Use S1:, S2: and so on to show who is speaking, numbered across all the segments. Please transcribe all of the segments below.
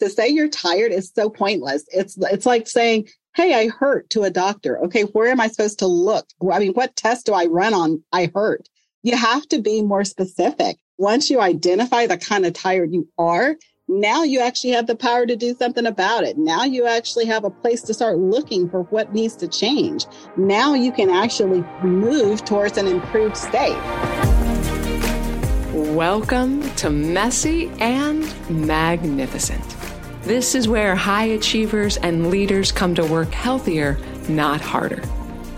S1: To say you're tired is so pointless. It's it's like saying, "Hey, I hurt" to a doctor. Okay, where am I supposed to look? I mean, what test do I run on I hurt? You have to be more specific. Once you identify the kind of tired you are, now you actually have the power to do something about it. Now you actually have a place to start looking for what needs to change. Now you can actually move towards an improved state.
S2: Welcome to Messy and Magnificent. This is where high achievers and leaders come to work healthier, not harder.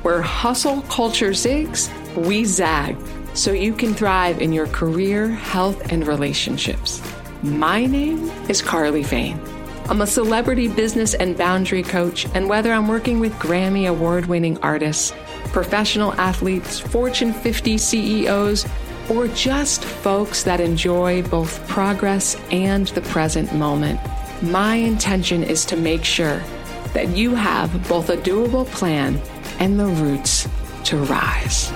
S2: Where hustle culture zigs, we zag so you can thrive in your career, health, and relationships. My name is Carly Fain. I'm a celebrity business and boundary coach, and whether I'm working with Grammy award winning artists, professional athletes, Fortune 50 CEOs, or just folks that enjoy both progress and the present moment, my intention is to make sure that you have both a doable plan and the roots to rise.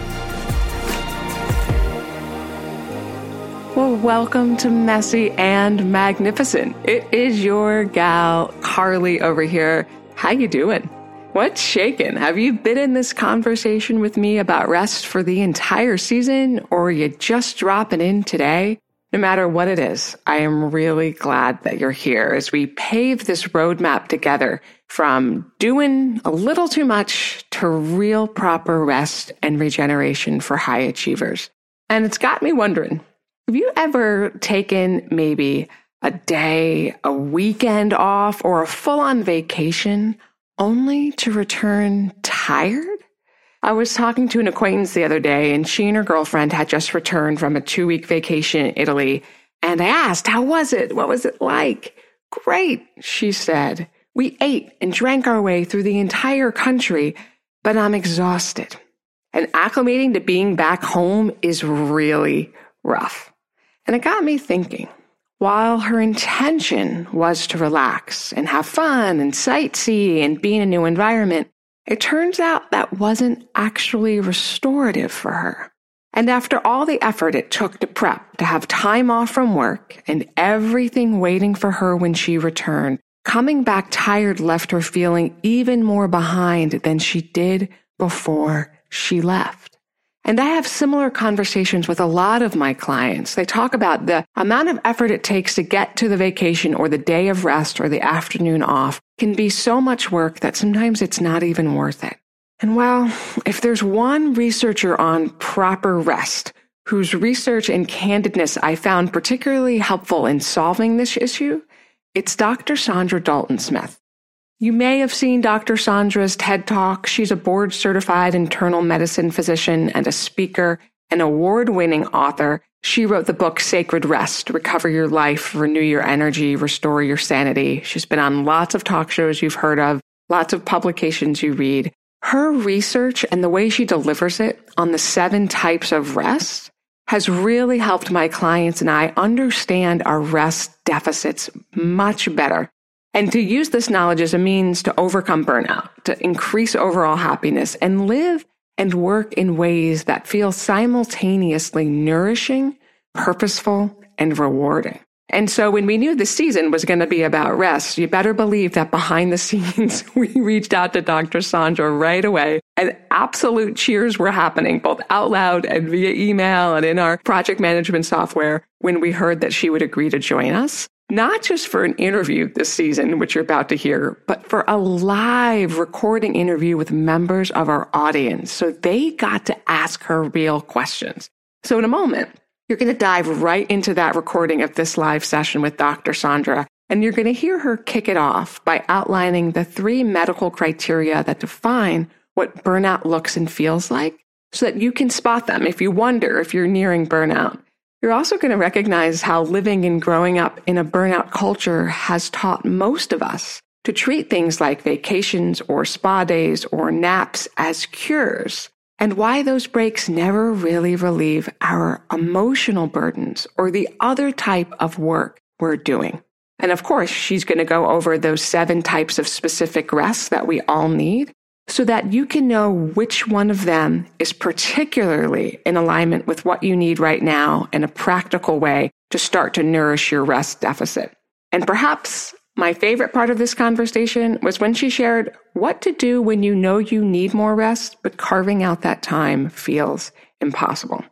S2: Well, welcome to Messy and Magnificent. It is your gal Carly over here. How you doing? What's shaking? Have you been in this conversation with me about rest for the entire season or are you just dropping in today? No matter what it is, I am really glad that you're here as we pave this roadmap together from doing a little too much to real proper rest and regeneration for high achievers. And it's got me wondering, have you ever taken maybe a day, a weekend off, or a full on vacation only to return tired? I was talking to an acquaintance the other day, and she and her girlfriend had just returned from a two week vacation in Italy. And I asked, How was it? What was it like? Great, she said. We ate and drank our way through the entire country, but I'm exhausted. And acclimating to being back home is really rough. And it got me thinking. While her intention was to relax and have fun and sightsee and be in a new environment, it turns out that wasn't actually restorative for her. And after all the effort it took to prep, to have time off from work and everything waiting for her when she returned, coming back tired left her feeling even more behind than she did before she left. And I have similar conversations with a lot of my clients. They talk about the amount of effort it takes to get to the vacation or the day of rest or the afternoon off can be so much work that sometimes it's not even worth it. And well, if there's one researcher on proper rest whose research and candidness I found particularly helpful in solving this issue, it's Dr. Saundra Dalton Smith. You may have seen Dr. Saundra's TED Talk. She's a board certified internal medicine physician and a speaker, an award winning author. She wrote the book Sacred Rest Recover Your Life, Renew Your Energy, Restore Your Sanity. She's been on lots of talk shows you've heard of, lots of publications you read. Her research and the way she delivers it on the seven types of rest has really helped my clients and I understand our rest deficits much better and to use this knowledge as a means to overcome burnout, to increase overall happiness, and live and work in ways that feel simultaneously nourishing, purposeful, and rewarding. And so when we knew the season was going to be about rest, you better believe that behind the scenes, we reached out to Dr. Saundra right away and absolute cheers were happening both out loud and via email and in our project management software when we heard that she would agree to join us not just for an interview this season, which you're about to hear, but for a live recording interview with members of our audience. So they got to ask her real questions. So in a moment, you're going to dive right into that recording of this live session with Dr. Saundra, And you're going to hear her kick it off by outlining the three medical criteria that define what burnout looks and feels like so that you can spot them if you wonder if you're nearing burnout. You're also going to recognize how living and growing up in a burnout culture has taught most of us to treat things like vacations or spa days or naps as cures and why those breaks never really relieve our emotional burdens or the other type of work we're doing. And of course, she's going to go over those seven types of specific rests that we all need so that you can know which one of them is particularly in alignment with what you need right now in a practical way to start to nourish your rest deficit. And perhaps My favorite part of this conversation was when she shared what to do when you know you need more rest, but carving out that time feels impossible.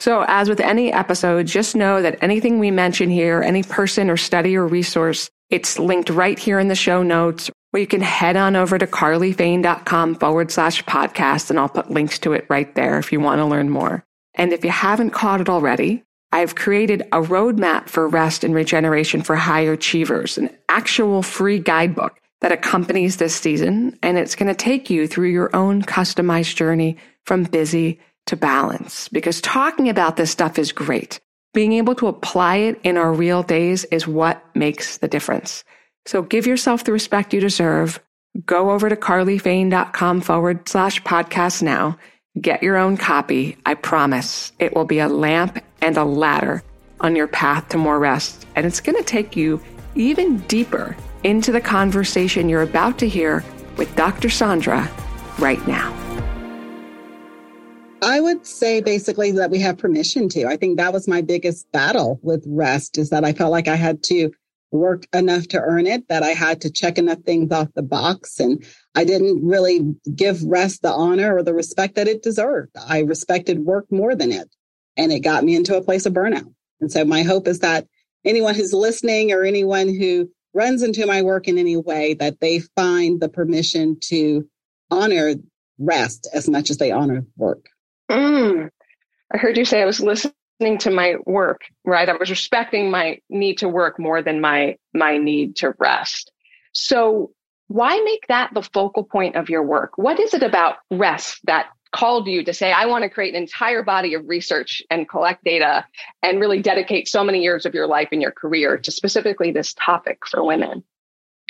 S2: So, as with any episode, just know that anything we mention here, any person or study or resource, it's linked right here in the show notes, or you can head on over to carlyfane.com forward slash podcast, and I'll put links to it right there if you want to learn more. And if you haven't caught it already, I've created a roadmap for rest and regeneration for high achievers, an actual free guidebook that accompanies this season. And it's going to take you through your own customized journey from busy to balance because talking about this stuff is great. Being able to apply it in our real days is what makes the difference. So give yourself the respect you deserve. Go over to carlyfane.com forward slash podcast now. Get your own copy. I promise it will be a lamp and a ladder on your path to more rest. And it's going to take you even deeper into the conversation you're about to hear with Dr. Saundra right now.
S1: I would say basically that we have permission to. I think that was my biggest battle with rest is that I felt like I had to work enough to earn it, that I had to check enough things off the box. And I didn't really give rest the honor or the respect that it deserved. I respected work more than it. And it got me into a place of burnout. And so my hope is that anyone who's listening or anyone who runs into my work in any way, that they find the permission to honor rest as much as they honor work.
S2: Mm. I heard you say I was listening to my work, right? I was respecting my need to work more than my my need to rest. So why make that the focal point of your work? What is it about rest that called you to say, I want to create an entire body of research and collect data and really dedicate so many years of your life and your career to specifically this topic for women?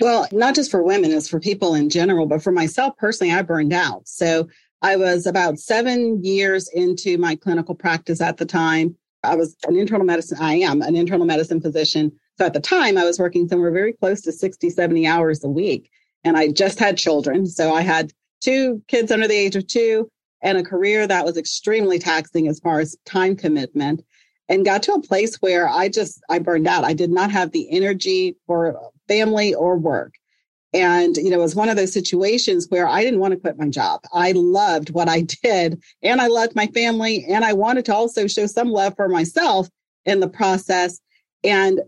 S1: Well, not just for women, it's for people in general, but for myself personally, I burned out. So I was about seven years into my clinical practice at the time. I was an internal medicine, I am an internal medicine physician. So at the time, I was working somewhere very close to 60, 70 hours a week. And I just had children. So I had two kids under the age of two and a career that was extremely taxing as far as time commitment and got to a place where I just, I burned out. I did not have the energy for family or work. And, you know, it was one of those situations where I didn't want to quit my job. I loved what I did and I loved my family. And I wanted to also show some love for myself in the process. And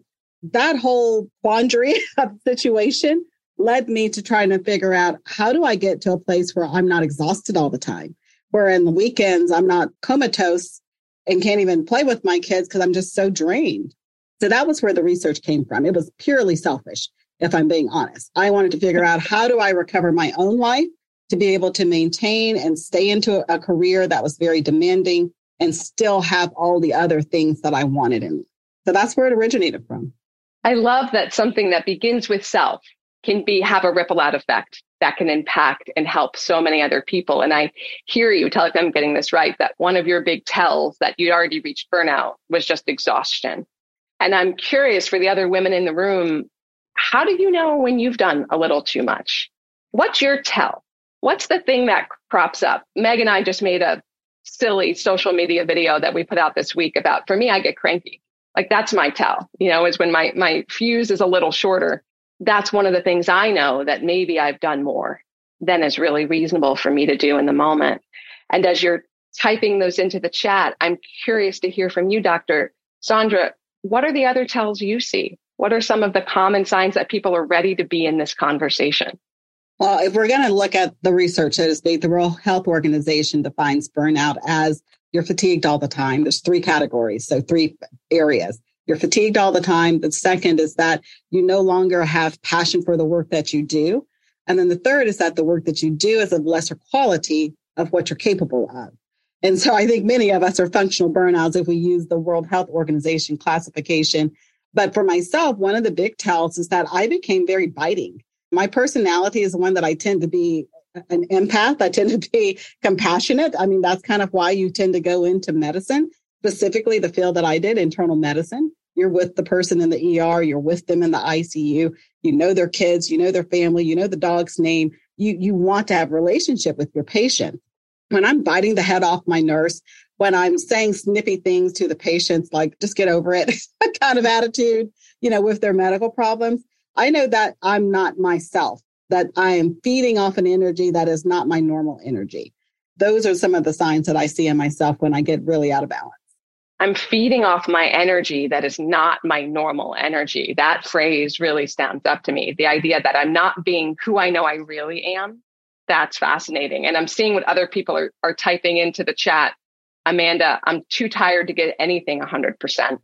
S1: that whole quandary of situation led me to trying to figure out how do I get to a place where I'm not exhausted all the time, where in the weekends I'm not comatose and can't even play with my kids because I'm just so drained. So that was where the research came from. It was purely selfish if I'm being honest. I wanted to figure out how do I recover my own life to be able to maintain and stay into a career that was very demanding and still have all the other things that I wanted in. So that's where it originated from.
S2: I love that something that begins with self can be have a ripple out effect that can impact and help so many other people. And I hear you tell if I'm getting this right, that one of your big tells that you'd already reached burnout was just exhaustion. And I'm curious for the other women in the room, how do you know when you've done a little too much? What's your tell? What's the thing that crops up? Meg and I just made a silly social media video that we put out this week about for me, I get cranky. Like that's my tell, you know, is when my my fuse is a little shorter. That's one of the things I know that maybe I've done more than is really reasonable for me to do in the moment. And as you're typing those into the chat, I'm curious to hear from you, Dr. Saundra, What are the other tells you see? What are some of the common signs that people are ready to be in this conversation?
S1: Well, if we're going to look at the research, so to speak, the World Health Organization defines burnout as you're fatigued all the time. There's three categories, so three areas. You're fatigued all the time. The second is that you no longer have passion for the work that you do. And then the third is that the work that you do is of lesser quality of what you're capable of. And so I think many of us are functional burnouts if we use the World Health Organization classification but for myself, one of the big tells is that I became very biting. My personality is one that I tend to be an empath. I tend to be compassionate. I mean, that's kind of why you tend to go into medicine, specifically the field that I did, internal medicine. You're with the person in the ER, you're with them in the ICU. You know their kids, you know their family, you know the dog's name. You you want to have relationship with your patient. When I'm biting the head off my nurse, when I'm saying snippy things to the patients, like just get over it kind of attitude, you know, with their medical problems. I know that I'm not myself, that I am feeding off an energy that is not my normal energy. Those are some of the signs that I see in myself when I get really out of balance.
S3: I'm feeding off my energy that is not my normal energy. That phrase really stands up to me. The idea that I'm not being who I know I really am. That's fascinating. And I'm seeing what other people are, are typing into the chat. Amanda, I'm too tired to get anything 100%.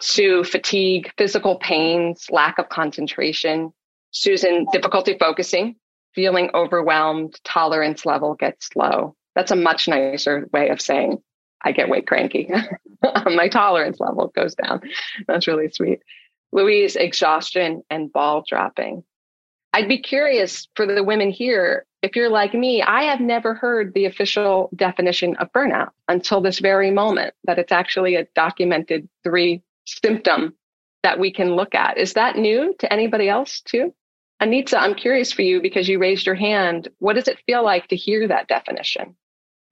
S3: Sue, fatigue, physical pains, lack of concentration. Susan, difficulty focusing, feeling overwhelmed, tolerance level gets low. That's a much nicer way of saying I get weight cranky. My tolerance level goes down. That's really sweet. Louise, exhaustion and ball dropping. I'd be curious for the women here, if you're like me, I have never heard the official definition of burnout until this very moment, that it's actually a documented three symptom that we can look at. Is that new to anybody else too? Anita, I'm curious for you because you raised your hand. What does it feel like to hear that definition?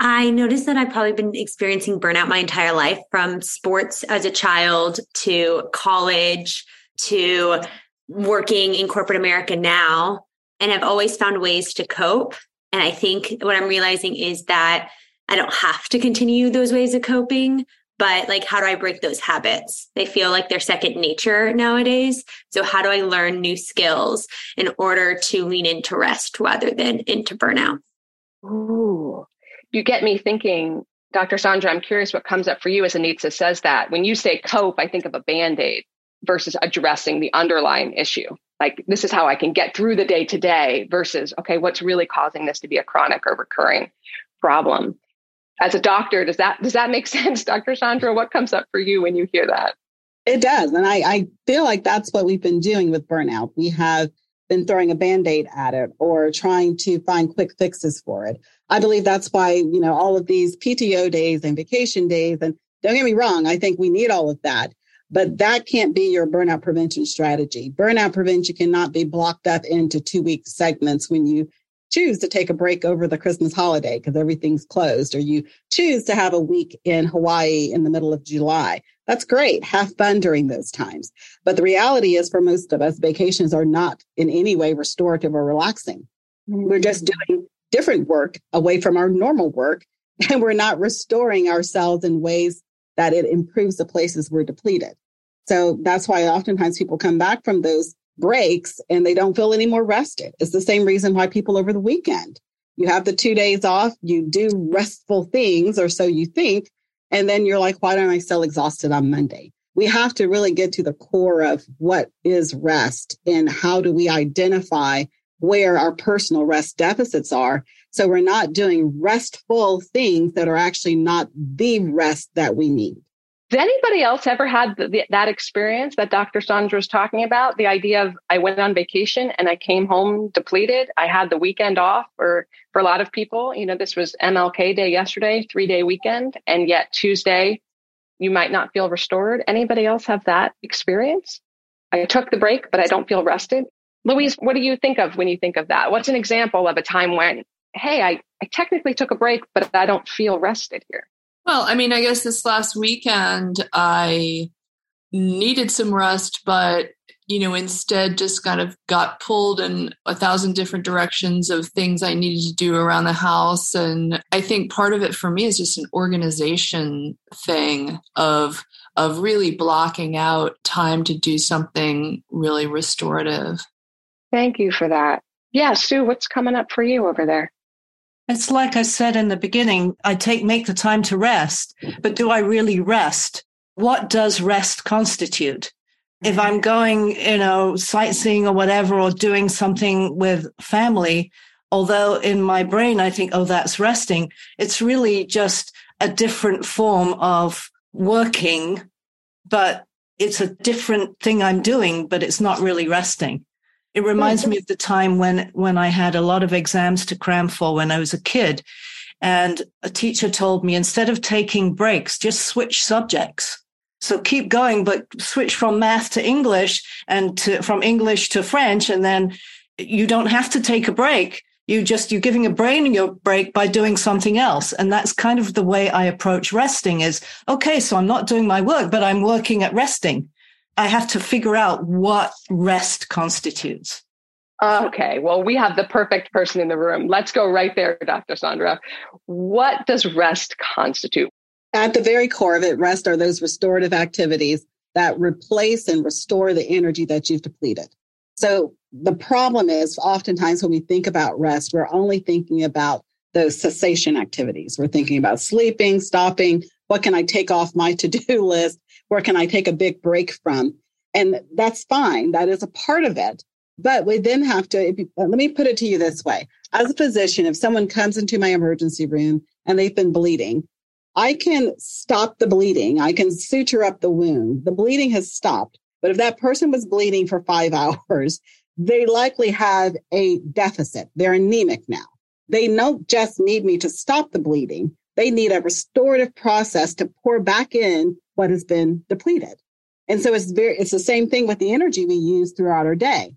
S4: I noticed that I've probably been experiencing burnout my entire life from sports as a child to college to working in corporate America now. And I've always found ways to cope. And I think what I'm realizing is that I don't have to continue those ways of coping, but like, how do I break those habits? They feel like they're second nature nowadays. So how do I learn new skills in order to lean into rest rather than into burnout?
S3: Ooh, you get me thinking, Dr. Saundra, I'm curious what comes up for you as Anitza says that. When you say cope, I think of a band aid versus addressing the underlying issue. Like, this is how I can get through the day to day versus, okay, what's really causing this to be a chronic or recurring problem? As a doctor, does that does that make sense, Dr. Saundra? What comes up for you when you hear that?
S1: It does. And I, I feel like that's what we've been doing with burnout. We have been throwing a band-aid at it or trying to find quick fixes for it. I believe that's why, you know, all of these PTO days and vacation days, and don't get me wrong, I think we need all of that. But that can't be your burnout prevention strategy. Burnout prevention cannot be blocked up into two week segments when you choose to take a break over the Christmas holiday because everything's closed, or you choose to have a week in Hawaii in the middle of July. That's great. Have fun during those times. But the reality is, for most of us, vacations are not in any way restorative or relaxing. We're just mm-hmm. doing different work away from our normal work, and we're not restoring ourselves in ways that it improves the places we're depleted. So that's why oftentimes people come back from those breaks and they don't feel any more rested. It's the same reason why people over the weekend, you have the two days off, you do restful things, or so you think. And then you're like, why don't I still exhausted on Monday? We have to really get to the core of what is rest and how do we identify where our personal rest deficits are. So we're not doing restful things that are actually not the rest that we need.
S3: Has anybody else ever had the, that experience that Dr. Saundra was talking about? The idea of I went on vacation and I came home depleted. I had the weekend off, or for a lot of people, you know, this was MLK Day yesterday, three day weekend, and yet Tuesday, you might not feel restored. Anybody else have that experience? I took the break, but I don't feel rested. Louise, what do you think of when you think of that? What's an example of a time when, hey, I, I technically took a break, but I don't feel rested here?
S5: Well, I mean, I guess this last weekend I needed some rest, but you know, instead just kind of got pulled in a thousand different directions of things I needed to do around the house. And I think part of it for me is just an organization thing of of really blocking out time to do something really restorative.
S3: Thank you for that. Yeah, Sue, what's coming up for you over there?
S6: It's like I said in the beginning, I take make the time to rest, but do I really rest? What does rest constitute? If I'm going, you know, sightseeing or whatever, or doing something with family, although in my brain I think, oh, that's resting, it's really just a different form of working, but it's a different thing I'm doing, but it's not really resting. It reminds me of the time when when I had a lot of exams to cram for when I was a kid. And a teacher told me instead of taking breaks, just switch subjects. So keep going, but switch from math to English and to, from English to French. And then you don't have to take a break. You just, you're giving a brain your break by doing something else. And that's kind of the way I approach resting is, okay, so I'm not doing my work, but I'm working at resting I have to figure out what rest constitutes.
S3: Okay, well, we have the perfect person in the room. Let's go right there, Dr. Saundra. What does rest constitute?
S1: At the very core of it, rest are those restorative activities that replace and restore the energy that you've depleted. So the problem is oftentimes when we think about rest, we're only thinking about those cessation activities. We're thinking about sleeping, stopping. What can I take off my to do list? Where can I take a big break from? And that's fine. That is a part of it. But we then have to, you, uh, let me put it to you this way. As a physician, if someone comes into my emergency room and they've been bleeding, I can stop the bleeding. I can suture up the wound. The bleeding has stopped. But if that person was bleeding for five hours, they likely have a deficit. They're anemic now. They don't just need me to stop the bleeding. They need a restorative process to pour back in what has been depleted. And so it's very, it's the same thing with the energy we use throughout our day.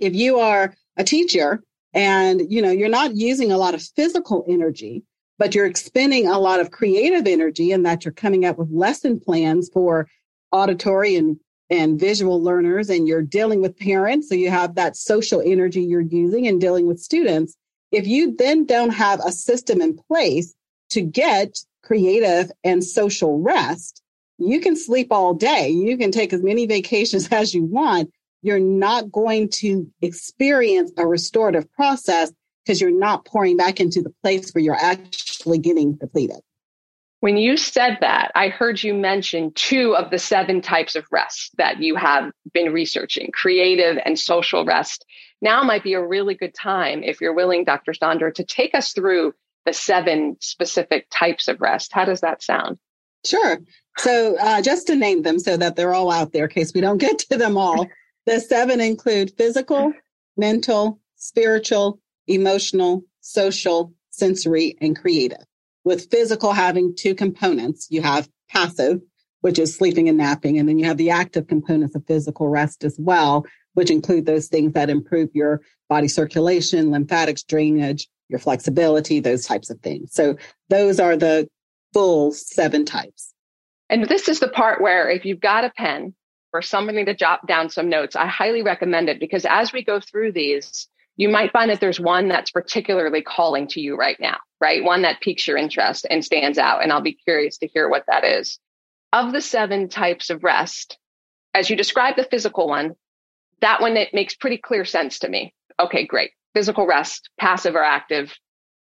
S1: If you are a teacher and, you know, you're not using a lot of physical energy, but you're expending a lot of creative energy and that you're coming up with lesson plans for auditory and and visual learners and you're dealing with parents so you have that social energy you're using and dealing with students if you then don't have a system in place to get creative and social rest you can sleep all day you can take as many vacations as you want you're not going to experience a restorative process because you're not pouring back into the place where you're actually getting depleted
S3: when you said that, I heard you mention two of the seven types of rest that you have been researching creative and social rest. Now might be a really good time, if you're willing, Dr. Saundra, to take us through the seven specific types of rest. How does that sound?
S1: Sure. So, uh, just to name them so that they're all out there in case we don't get to them all, the seven include physical, mental, spiritual, emotional, social, sensory, and creative with physical having two components. You have passive, which is sleeping and napping, and then you have the active components of physical rest as well, which include those things that improve your body circulation, lymphatics, drainage, your flexibility, those types of things. So those are the full seven types.
S3: And this is the part where if you've got a pen for somebody to jot down some notes, I highly recommend it because as we go through these, you might find that there's one that's particularly calling to you right now, right? One that piques your interest and stands out. And I'll be curious to hear what that is. Of the seven types of rest, as you describe the physical one, that one it makes pretty clear sense to me. Okay, great. Physical rest, passive or active,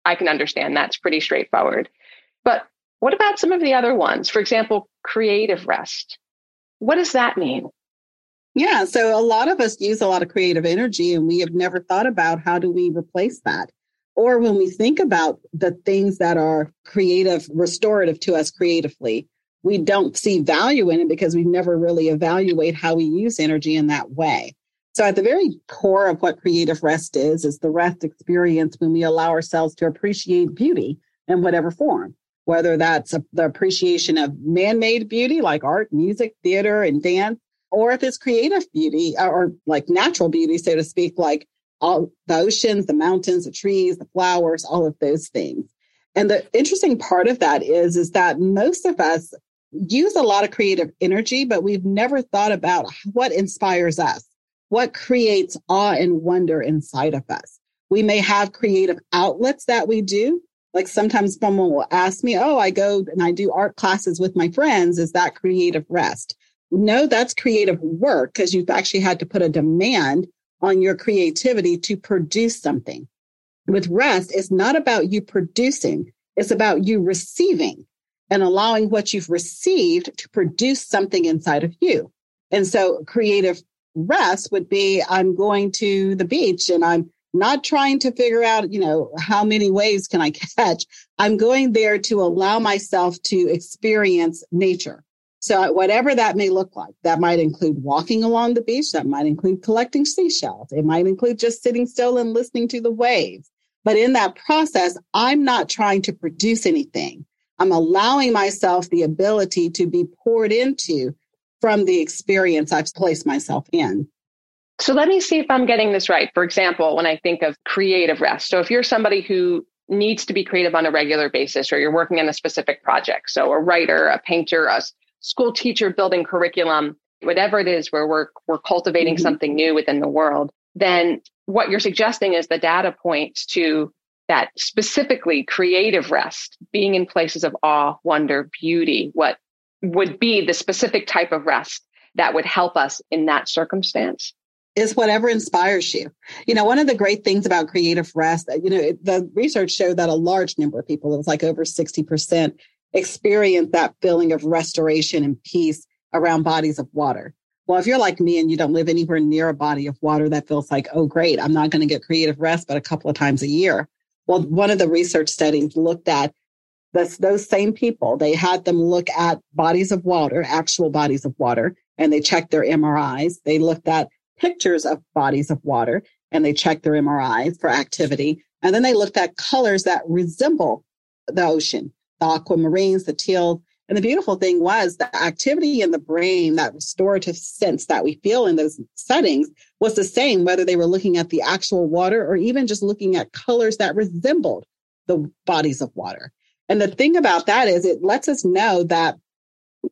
S3: I can understand that's pretty straightforward. But what about some of the other ones? For example, creative rest. What does that mean?
S1: Yeah. So a lot of us use a lot of creative energy and we have never thought about how do we replace that? Or when we think about the things that are creative, restorative to us creatively, we don't see value in it because we never really evaluate how we use energy in that way. So at the very core of what creative rest is, is the rest experience when we allow ourselves to appreciate beauty in whatever form, whether that's a, the appreciation of man-made beauty like art, music, theater, and dance, or if it's creative beauty uh, or like natural beauty, so to speak, like all the oceans, the mountains, the trees, the flowers, all of those things. And the interesting part of that is, is that most of us use a lot of creative energy, but we've never thought about what inspires us, what creates awe and wonder inside of us. We may have creative outlets that we do. Like sometimes someone will ask me, Oh, I go and I do art classes with my friends. Is that creative rest? No, that's creative work because you've actually had to put a demand on your creativity to produce something. With rest, it's not about you producing, it's about you receiving and allowing what you've received to produce something inside of you. And so creative rest would be I'm going to the beach and I'm not trying to figure out, you know, how many waves can I catch. I'm going there to allow myself to experience nature. So whatever that may look like, that might include walking along the beach. That might include collecting seashells. It might include just sitting still and listening to the waves. But in that process, I'm not trying to produce anything. I'm allowing myself the ability to be poured into from the experience I've placed myself in.
S3: So let me see if I'm getting this right. For example, when I think of creative rest. So if you're somebody who needs to be creative on a regular basis or you're working on a specific project, so a writer, a painter, a school teacher building curriculum, whatever it is where we're, we're cultivating mm-hmm. something new within the world, then what you're suggesting is the data points to that specifically creative rest, being in places of awe, wonder, beauty, what would be the specific type of rest that would help us in that circumstance
S1: is whatever inspires you. You know, one of the great things about creative rest, uh, you know, the research showed that a large number of people, it was like over 60%, experience that feeling of restoration and peace around bodies of water. Well, if you're like me and you don't live anywhere near a body of water that feels like, oh, great, I'm not going to get creative rest, but a couple of times a year. Well, one of the research studies looked at this, those same people. They had them look at bodies of water, actual bodies of water, and they checked their MRIs. They looked at pictures of bodies of water and they checked their MRIs for activity. And then they looked at colors that resemble the ocean, the aquamarines, the teal, and the beautiful thing was the activity in the brain, that restorative sense that we feel in those settings was the same, whether they were looking at the actual water or even just looking at colors that resembled the bodies of water. And the thing about that is it lets us know that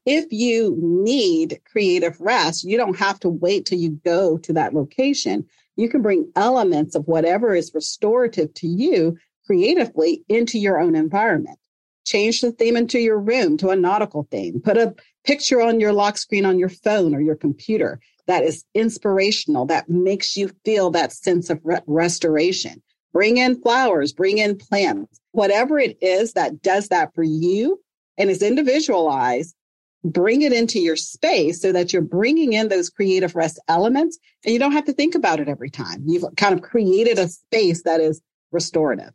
S1: if you need creative rest, you don't have to wait till you go to that location. You can bring elements of whatever is restorative to you creatively into your own environment. Change the theme into your room to a nautical theme. Put a picture on your lock screen on your phone or your computer that is inspirational, that makes you feel that sense of re- restoration. Bring in flowers, bring in plants, whatever it is that does that for you and is individualized. Bring it into your space so that you're bringing in those creative rest elements and you don't have to think about it every time. You've kind of created a space that is restorative.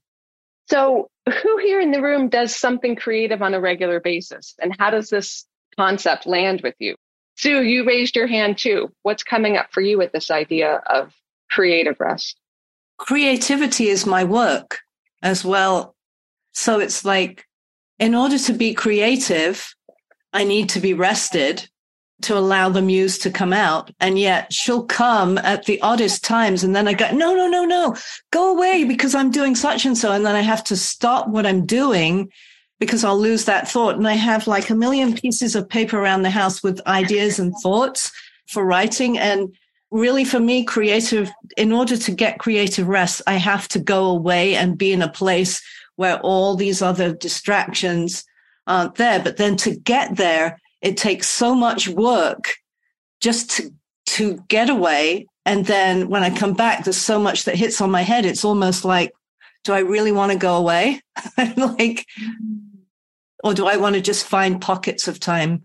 S3: So, who here in the room does something creative on a regular basis? And how does this concept land with you? Sue, you raised your hand too. What's coming up for you with this idea of creative rest?
S6: Creativity is my work as well. So it's like, in order to be creative, I need to be rested to allow the muse to come out. And yet she'll come at the oddest times. And then I go, no, no, no, no, go away because I'm doing such and so. And then I have to stop what I'm doing because I'll lose that thought. And I have like a million pieces of paper around the house with ideas and thoughts for writing. And really for me, creative, in order to get creative rest, I have to go away and be in a place where all these other distractions aren't there. But then to get there, it takes so much work just to, to get away. And then when I come back, there's so much that hits on my head. It's almost like, do I really want to go away? like, or do I want to just find pockets of time?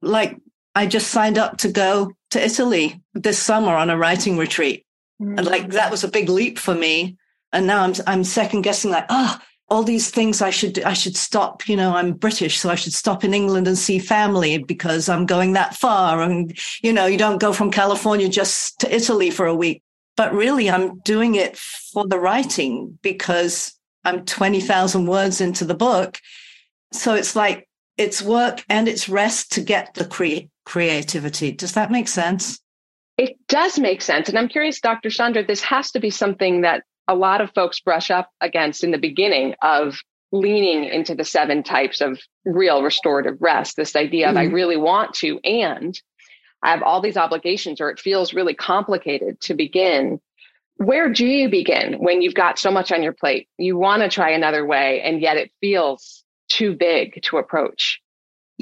S6: Like, I just signed up to go to Italy this summer on a writing retreat. Mm-hmm. And like, that was a big leap for me. And now I'm, I'm second guessing like, oh, all these things I should I should stop. You know, I'm British, so I should stop in England and see family because I'm going that far. And you know, you don't go from California just to Italy for a week. But really, I'm doing it for the writing because I'm twenty thousand words into the book. So it's like it's work and it's rest to get the cre- creativity. Does that make sense?
S3: It does make sense. And I'm curious, Dr. Saundra, this has to be something that a lot of folks brush up against in the beginning of leaning into the seven types of real restorative rest. This idea mm-hmm. of I mm-hmm. really want to, and I have all these obligations, or it feels really complicated to begin. Where do you begin when you've got so much on your plate? You want to try another way, and yet it feels too big to approach.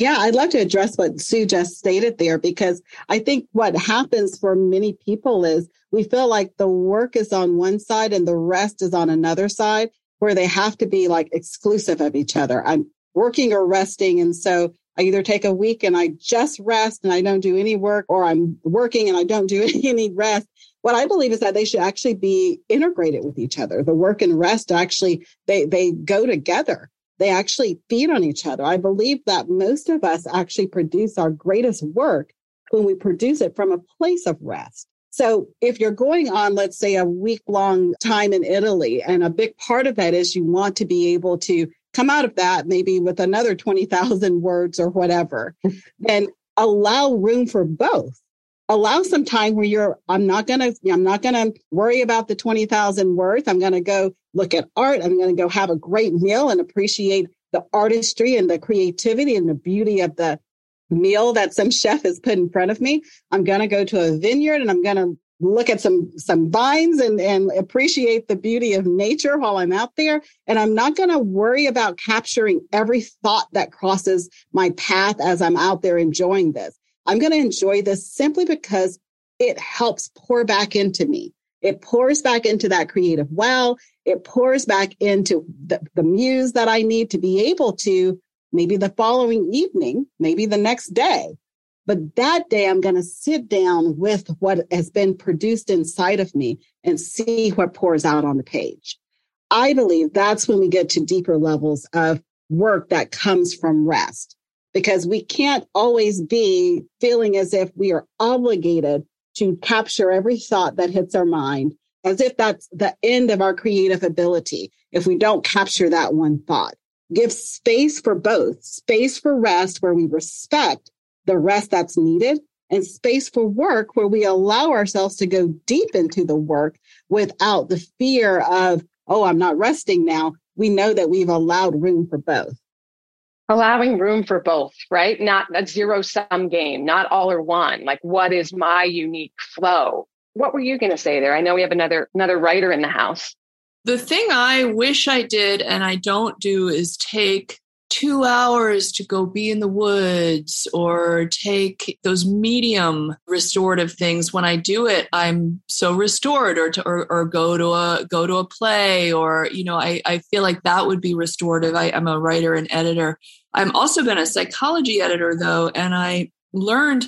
S1: Yeah, I'd love to address what Sue just stated there because I think what happens for many people is we feel like the work is on one side and the rest is on another side where they have to be like exclusive of each other. I'm working or resting. And so I either take a week and I just rest and I don't do any work or I'm working and I don't do any rest. What I believe is that they should actually be integrated with each other. The work and rest actually, they, they go together. They actually feed on each other. I believe that most of us actually produce our greatest work when we produce it from a place of rest. So if you're going on, let's say, a week long time in Italy, and a big part of that is you want to be able to come out of that maybe with another 20,000 words or whatever, then allow room for both. Allow some time where you're, I'm not going to, I'm not going to worry about the 20,000 words. I'm going to go look at art. I'm going to go have a great meal and appreciate the artistry and the creativity and the beauty of the meal that some chef has put in front of me. I'm going to go to a vineyard and I'm going to look at some some vines and and appreciate the beauty of nature while I'm out there and I'm not going to worry about capturing every thought that crosses my path as I'm out there enjoying this. I'm going to enjoy this simply because it helps pour back into me. It pours back into that creative well. It pours back into the, the muse that I need to be able to maybe the following evening, maybe the next day. But that day, I'm going to sit down with what has been produced inside of me and see what pours out on the page. I believe that's when we get to deeper levels of work that comes from rest because we can't always be feeling as if we are obligated to capture every thought that hits our mind as if that's the end of our creative ability if we don't capture that one thought give space for both space for rest where we respect the rest that's needed and space for work where we allow ourselves to go deep into the work without the fear of, oh, I'm not resting now. We know that we've allowed room for both.
S3: Allowing room for both, right? Not a zero sum game, not all or one. Like, what is my unique flow? What were you going to say there? I know we have another another writer in the house.
S5: The thing I wish I did and I don't do is take two hours to go be in the woods or take those medium restorative things when i do it i'm so restored or to or, or go to a go to a play or you know i, I feel like that would be restorative I, i'm a writer and editor i'm also been a psychology editor though and i learned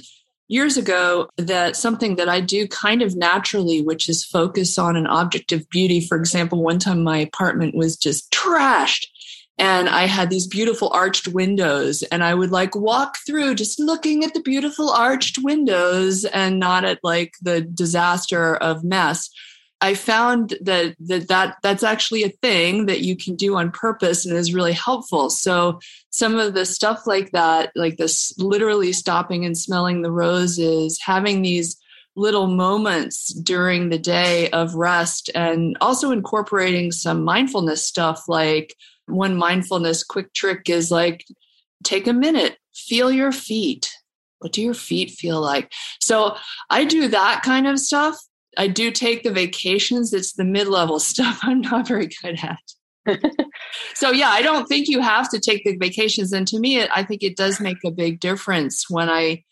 S5: years ago that something that I do kind of naturally, which is focus on an object of beauty. For example, one time my apartment was just trashed and I had these beautiful arched windows and I would like walk through just looking at the beautiful arched windows and not at like the disaster of mess. I found that, that that that's actually a thing that you can do on purpose and is really helpful. So some of the stuff like that, like this literally stopping and smelling the roses, having these little moments during the day of rest and also incorporating some mindfulness stuff like one mindfulness quick trick is like take a minute, feel your feet. What do your feet feel like? So I do that kind of stuff I do take the vacations. It's the mid level stuff I'm not very good at. so yeah, I don't think you have to take the vacations. And to me, it, I think it does make a big difference when I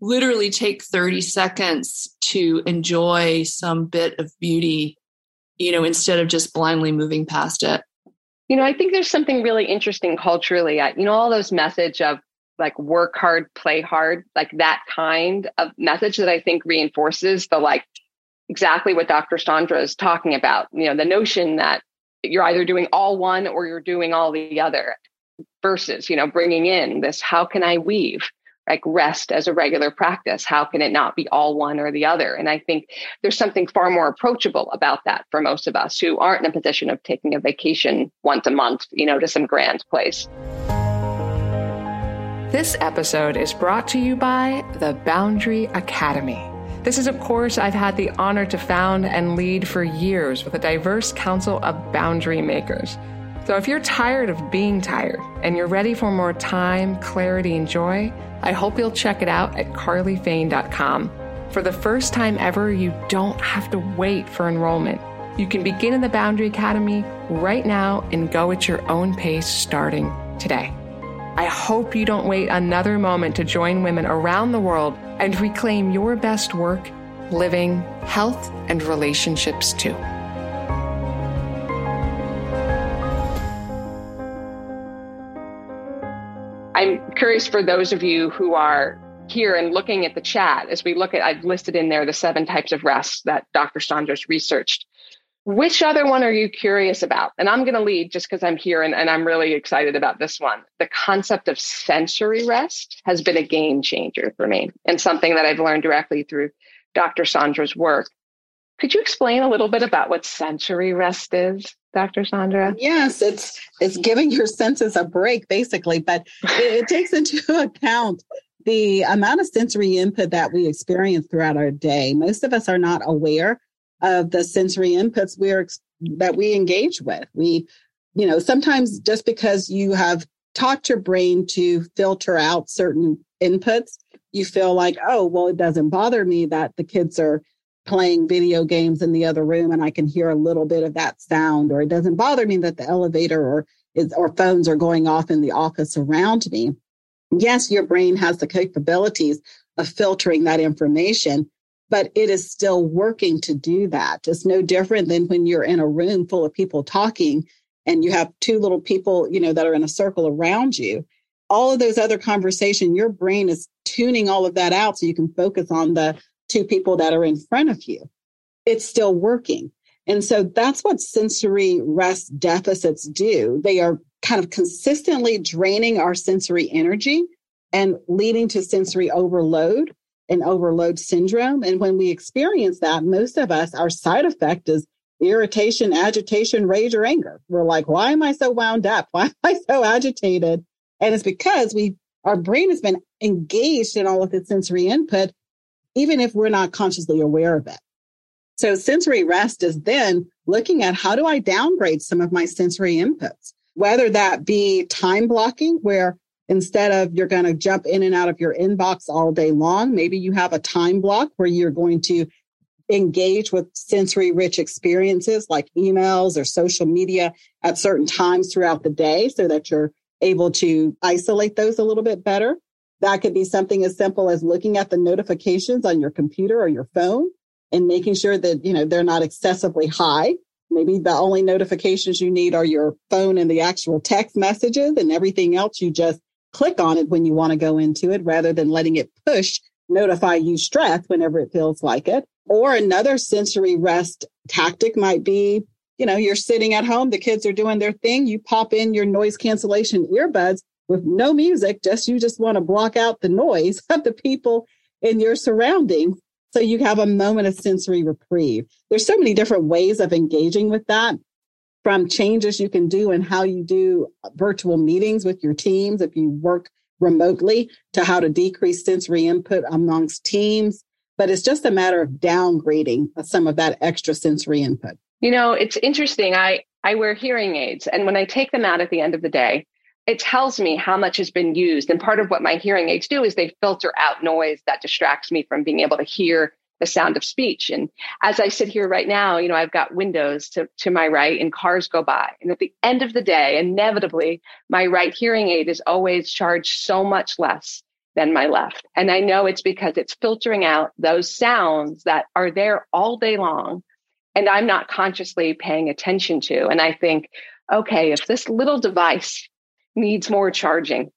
S5: literally take 30 seconds to enjoy some bit of beauty, you know, instead of just blindly moving past it.
S3: You know, I think there's something really interesting culturally. You know, all those message of like work hard, play hard, like that kind of message that I think reinforces the like exactly what Dr. Saundra is talking about. You know, the notion that you're either doing all one or you're doing all the other versus, you know, bringing in this how can I weave like rest as a regular practice? How can it not be all one or the other? And I think there's something far more approachable about that for most of us who aren't in a position of taking a vacation once a month, you know, to some grand place.
S2: This episode is brought to you by the Boundary Academy. This is a course I've had the honor to found and lead for years with a diverse council of boundary makers. So if you're tired of being tired and you're ready for more time, clarity, and joy, I hope you'll check it out at carlyfane.com. For the first time ever, you don't have to wait for enrollment. You can begin in the Boundary Academy right now and go at your own pace starting today. I hope you don't wait another moment to join women around the world and reclaim your best work, living, health, and relationships too.
S3: I'm curious for those of you who are here and looking at the chat as we look at, I've listed in there the seven types of rest that Dr. Saundra's researched. Which other one are you curious about? And I'm going to lead just because I'm here and, and I'm really excited about this one. The concept of sensory rest has been a game changer for me and something that I've learned directly through Dr. Saundra's work. Could you explain a little bit about what sensory rest is, Dr. Sandra?
S1: Yes, it's it's giving your senses a break, basically, but it, it takes into account the amount of sensory input that we experience throughout our day. Most of us are not aware of the sensory inputs we're that we engage with. We, you know, sometimes just because you have taught your brain to filter out certain inputs, you feel like, oh, well, it doesn't bother me that the kids are playing video games in the other room and I can hear a little bit of that sound, or it doesn't bother me that the elevator or is, or phones are going off in the office around me. Yes, your brain has the capabilities of filtering that information, but it is still working to do that. It's no different than when you're in a room full of people talking and you have two little people, you know, that are in a circle around you. All of those other conversation, your brain is tuning all of that out so you can focus on the two people that are in front of you. It's still working. And so that's what sensory rest deficits do. They are kind of consistently draining our sensory energy and leading to sensory overload and overload syndrome. And when we experience that, most of us, our side effect is irritation, agitation, rage, or anger. We're like, why am I so wound up? Why am I so agitated? And it's because we, our brain has been engaged in all of the sensory input, even if we're not consciously aware of it. So sensory rest is then looking at how do I downgrade some of my sensory inputs, whether that be time blocking, where instead of you're going to jump in and out of your inbox all day long, maybe you have a time block where you're going to engage with sensory rich experiences like emails or social media at certain times throughout the day so that you're able to isolate those a little bit better. That could be something as simple as looking at the notifications on your computer or your phone and making sure that, you know, they're not excessively high. Maybe the only notifications you need are your phone and the actual text messages and everything else. You just click on it when you want to go into it rather than letting it push notify you stress whenever it feels like it. Or another sensory rest tactic might be, you know, you're sitting at home, the kids are doing their thing, you pop in your noise cancellation earbuds with no music, just you just want to block out the noise of the people in your surroundings so you have a moment of sensory reprieve. There's so many different ways of engaging with that from changes you can do and how you do virtual meetings with your teams if you work remotely to how to decrease sensory input amongst teams. But it's just a matter of downgrading some of that extra sensory input.
S3: You know, it's interesting. I, I wear hearing aids, and when I take them out at the end of the day, it tells me how much has been used. And part of what my hearing aids do is they filter out noise that distracts me from being able to hear the sound of speech. And as I sit here right now, you know, I've got windows to, to my right and cars go by. And at the end of the day, inevitably, my right hearing aid is always charged so much less than my left. And I know it's because it's filtering out those sounds that are there all day long and I'm not consciously paying attention to. And I think, okay, if this little device needs more charging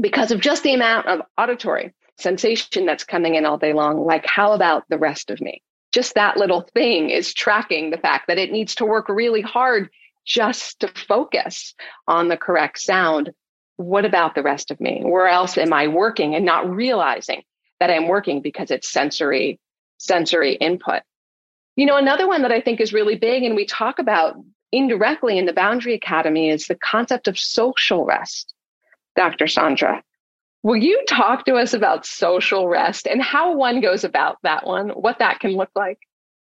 S3: because of just the amount of auditory sensation that's coming in all day long. Like, how about the rest of me? Just that little thing is tracking the fact that it needs to work really hard just to focus on the correct sound. What about the rest of me? Where else am I working and not realizing that I'm working because it's sensory, sensory input? You know, another one that I think is really big and we talk about indirectly in the Boundary Academy is the concept of social rest, Dr. Saundra. Will you talk to us about social rest and how one goes about that one, what that can look like?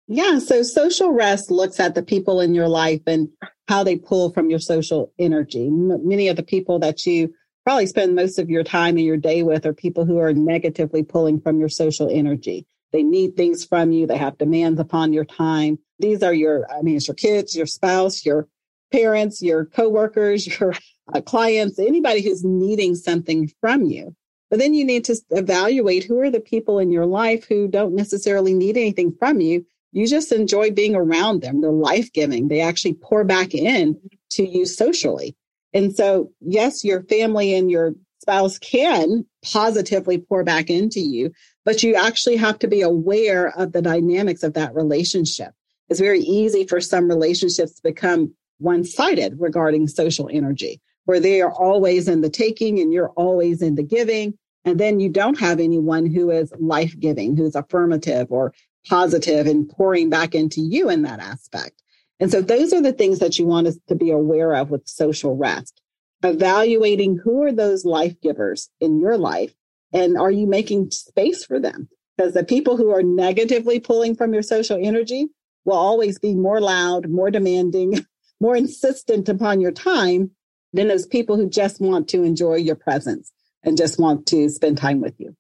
S1: Yeah, so social rest looks at the people in your life and how they pull from your social energy. Many of the people that you probably spend most of your time in your day with are people who are negatively pulling from your social energy. They need things from you. They have demands upon your time. These are your, I mean, it's your kids, your spouse, your parents, your coworkers, your uh, clients, anybody who's needing something from you. But then you need to evaluate who are the people in your life who don't necessarily need anything from you. You just enjoy being around them. They're life giving. They actually pour back in to you socially. And so, yes, your family and your spouse can positively pour back into you, but you actually have to be aware of the dynamics of that relationship. It's very easy for some relationships to become one sided regarding social energy, where they are always in the taking and you're always in the giving. And then you don't have anyone who is life giving, who's affirmative or positive and pouring back into you in that aspect. And so those are the things that you want us to be aware of with social rest. Evaluating who are those life givers in your life and are you making space for them? Because the people who are negatively pulling from your social energy, will always be more loud, more demanding, more insistent upon your time than those people who just want to enjoy your presence, and just want to spend time with you.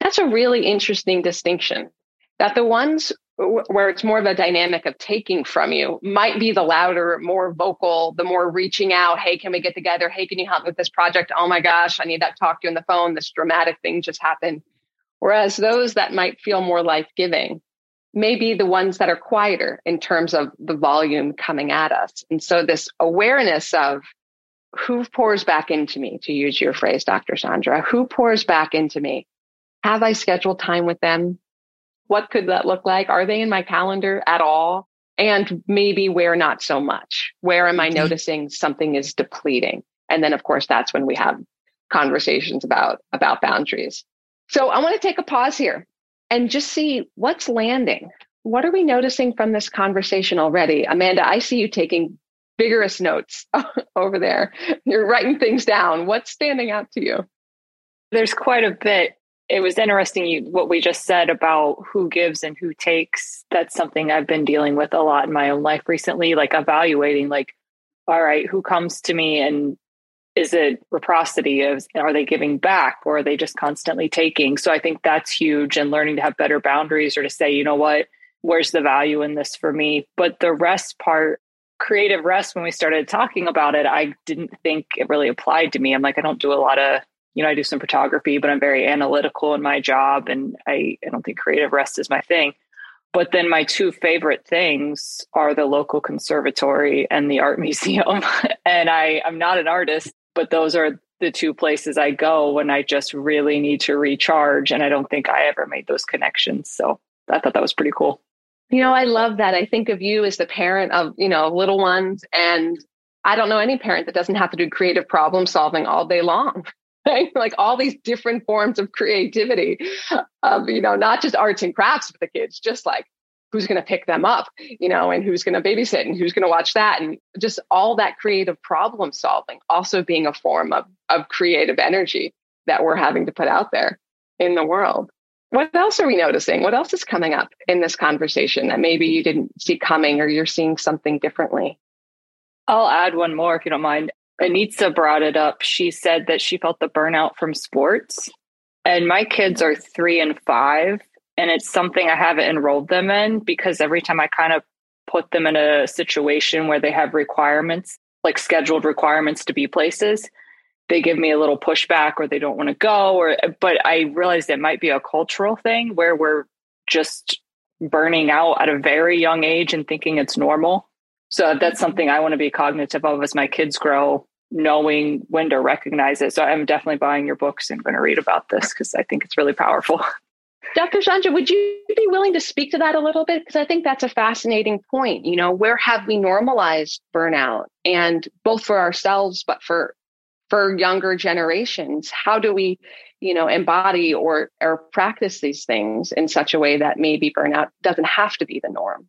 S3: That's a really interesting distinction that the ones where it's more of a dynamic of taking from you might be the louder, more vocal, the more reaching out. Hey, can we get together? Hey, can you help with this project? Oh my gosh, I need that talk to you on the phone. This dramatic thing just happened. Whereas those that might feel more life giving may be the ones that are quieter in terms of the volume coming at us. And so this awareness of who pours back into me, to use your phrase, Dr. Saundra, who pours back into me? Have I scheduled time with them? What could that look like? Are they in my calendar at all? And maybe where not so much? Where am I mm-hmm. noticing something is depleting? And then of course, that's when we have conversations about, about boundaries. So I want to take a pause here and just see what's landing. What are we noticing from this conversation already? Amanda, I see you taking vigorous notes over there. You're writing things down. What's standing out to you?
S7: There's quite a bit. It was interesting you, what we just said about who gives and who takes. That's something I've been dealing with a lot in my own life recently, like evaluating, like, all right, who comes to me and is it reciprocity of are they giving back or are they just constantly taking so i think that's huge and learning to have better boundaries or to say you know what where's the value in this for me but the rest part creative rest when we started talking about it i didn't think it really applied to me i'm like i don't do a lot of you know i do some photography but i'm very analytical in my job and i, I don't think creative rest is my thing but then my two favorite things are the local conservatory and the art museum and i i'm not an artist but those are the two places I go when I just really need to recharge. And I don't think I ever made those connections. So I thought that was pretty cool.
S3: You know, I love that. I think of you as the parent of, you know, little ones. And I don't know any parent that doesn't have to do creative problem solving all day long. Right? Like all these different forms of creativity of, you know, not just arts and crafts with the kids, just like who's going to pick them up, you know, and who's going to babysit and who's going to watch that. And just all that creative problem solving also being a form of, of creative energy that we're having to put out there in the world. What else are we noticing? What else is coming up in this conversation that maybe you didn't see coming or you're seeing something differently?
S7: I'll add one more if you don't mind. Anitza brought it up. She said that she felt the burnout from sports. And my kids are three and five and it's something I haven't enrolled them in because every time I kind of put them in a situation where they have requirements, like scheduled requirements to be places, they give me a little pushback or they don't want to go or but I realized it might be a cultural thing where we're just burning out at a very young age and thinking it's normal. So that's mm-hmm. something I want to be cognitive of as my kids grow, knowing when to recognize it. So I'm definitely buying your books and going to read about this because I think it's really powerful.
S3: Dr. Saundra, would you be willing to speak to that a little bit? Because I think that's a fascinating point. You know, where have we normalized burnout? And both for ourselves, but for for younger generations, how do we, you know, embody or or practice these things in such a way that maybe burnout doesn't have to be the norm?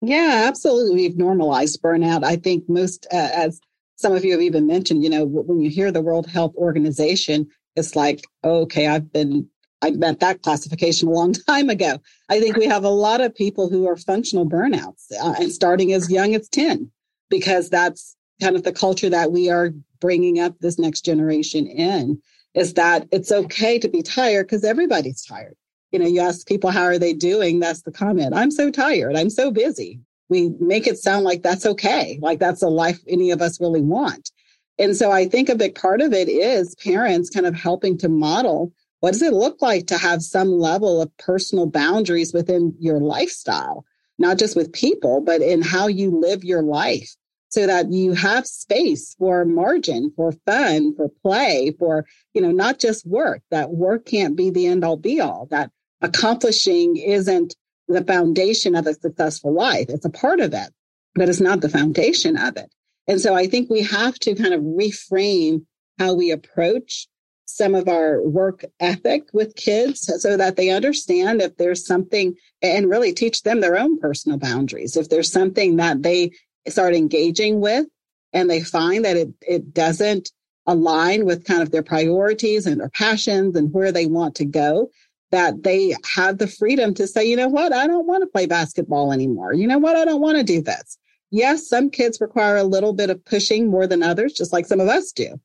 S1: Yeah, absolutely. We've normalized burnout. I think most, uh, as some of you have even mentioned, you know, when you hear the World Health Organization, it's like, okay, I've been I met that classification a long time ago. I think we have a lot of people who are functional burnouts uh, and starting as young as 10, because that's kind of the culture that we are bringing up this next generation in is that it's okay to be tired because everybody's tired. You know, you ask people, how are they doing? That's the comment. I'm so tired. I'm so busy. We make it sound like that's okay, like that's a life any of us really want. And so I think a big part of it is parents kind of helping to model what does it look like to have some level of personal boundaries within your lifestyle, not just with people, but in how you live your life? So that you have space for margin, for fun, for play, for, you know, not just work, that work can't be the end all be all, that accomplishing isn't the foundation of a successful life. It's a part of it, but it's not the foundation of it. And so I think we have to kind of reframe how we approach some of our work ethic with kids so that they understand if there's something and really teach them their own personal boundaries. If there's something that they start engaging with and they find that it, it doesn't align with kind of their priorities and their passions and where they want to go, that they have the freedom to say, you know what, I don't want to play basketball anymore. You know what, I don't want to do this. Yes, some kids require a little bit of pushing more than others, just like some of us do.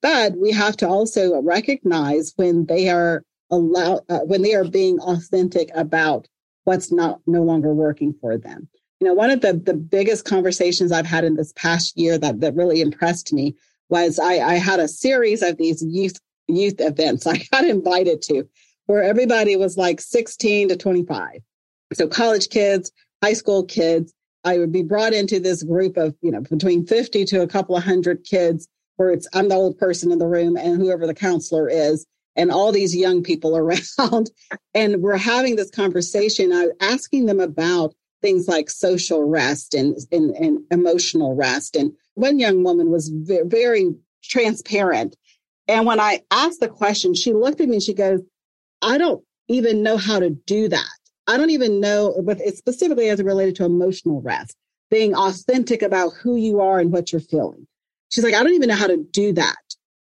S1: But we have to also recognize when they are allowed, uh, when they are being authentic about what's not no longer working for them. You know, one of the the biggest conversations I've had in this past year that that really impressed me was I, I had a series of these youth youth events I got invited to where everybody was like 16 to 25. So college kids, high school kids, I would be brought into this group of, you know, between 50 to a couple of hundred kids where it's I'm the old person in the room and whoever the counselor is and all these young people around. And we're having this conversation. I'm asking them about things like social rest and, and, and emotional rest. And one young woman was very, very transparent. And when I asked the question, she looked at me and she goes, I don't even know how to do that. I don't even know, but it's specifically as it related to emotional rest, being authentic about who you are and what you're feeling. She's like, I don't even know how to do that.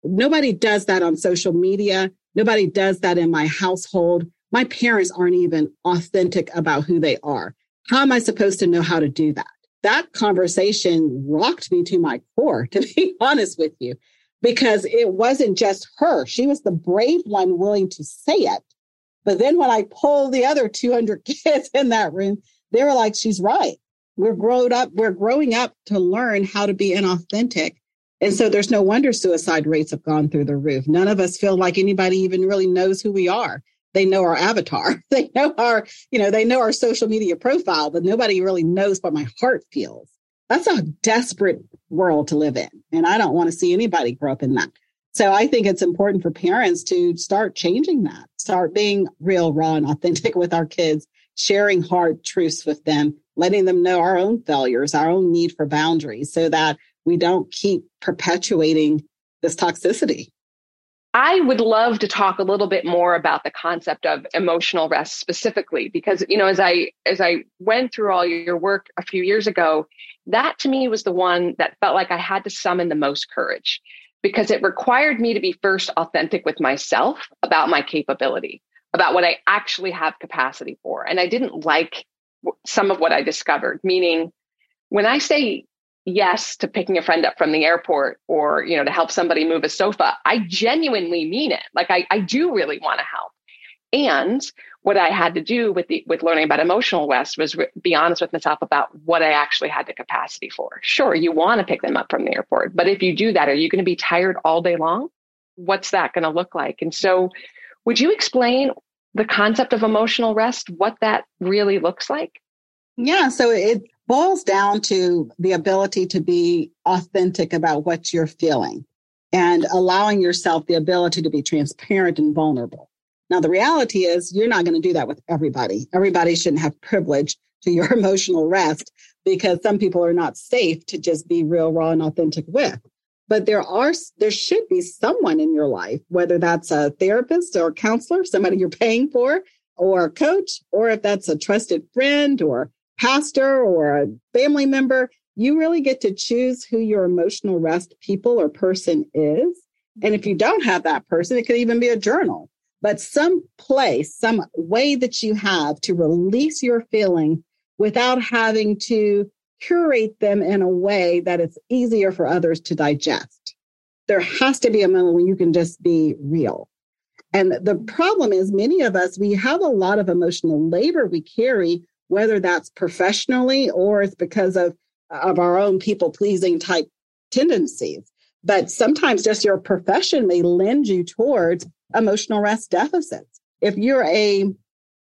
S1: Nobody does that on social media. Nobody does that in my household. My parents aren't even authentic about who they are. How am I supposed to know how to do that? That conversation rocked me to my core, to be honest with you, because it wasn't just her. She was the brave one willing to say it. But then when I pulled the other 200 kids in that room, they were like, she's right. We're grown up, we're growing up to learn how to be inauthentic and so there's no wonder suicide rates have gone through the roof. None of us feel like anybody even really knows who we are. They know our avatar. They know our, you know, they know our social media profile, but nobody really knows what my heart feels. That's a desperate world to live in. And I don't want to see anybody grow up in that. So I think it's important for parents to start changing that, start being real, raw, and authentic with our kids, sharing hard truths with them, letting them know our own failures, our own need for boundaries so that we don't keep perpetuating this toxicity.
S3: I would love to talk a little bit more about the concept of emotional rest specifically because you know as I as I went through all your work a few years ago that to me was the one that felt like I had to summon the most courage because it required me to be first authentic with myself about my capability about what I actually have capacity for. And I didn't like some of what I discovered meaning when I say yes to picking a friend up from the airport or you know to help somebody move a sofa. I genuinely mean it. Like i, I do really want to help. And what i had to do with the with learning about emotional rest was re- be honest with myself about what i actually had the capacity for. Sure you want to pick them up from the airport but if you do that are you going to be tired all day long? What's that going to look like? And so would you explain the concept of emotional rest what that really looks like?
S1: Yeah so it boils down to the ability to be authentic about what you're feeling and allowing yourself the ability to be transparent and vulnerable. Now, the reality is you're not going to do that with everybody. Everybody shouldn't have privilege to your emotional rest because some people are not safe to just be real, raw, and authentic with. But there are, there should be someone in your life, whether that's a therapist or a counselor, somebody you're paying for, or a coach, or if that's a trusted friend or pastor or a family member, you really get to choose who your emotional rest people or person is. And if you don't have that person, it could even be a journal, but some place, some way that you have to release your feeling without having to curate them in a way that it's easier for others to digest. There has to be a moment when you can just be real. And the problem is, many of us, we have a lot of emotional labor we carry whether that's professionally or it's because of, of our own people pleasing type tendencies. But sometimes just your profession may lend you towards emotional rest deficits. If you're a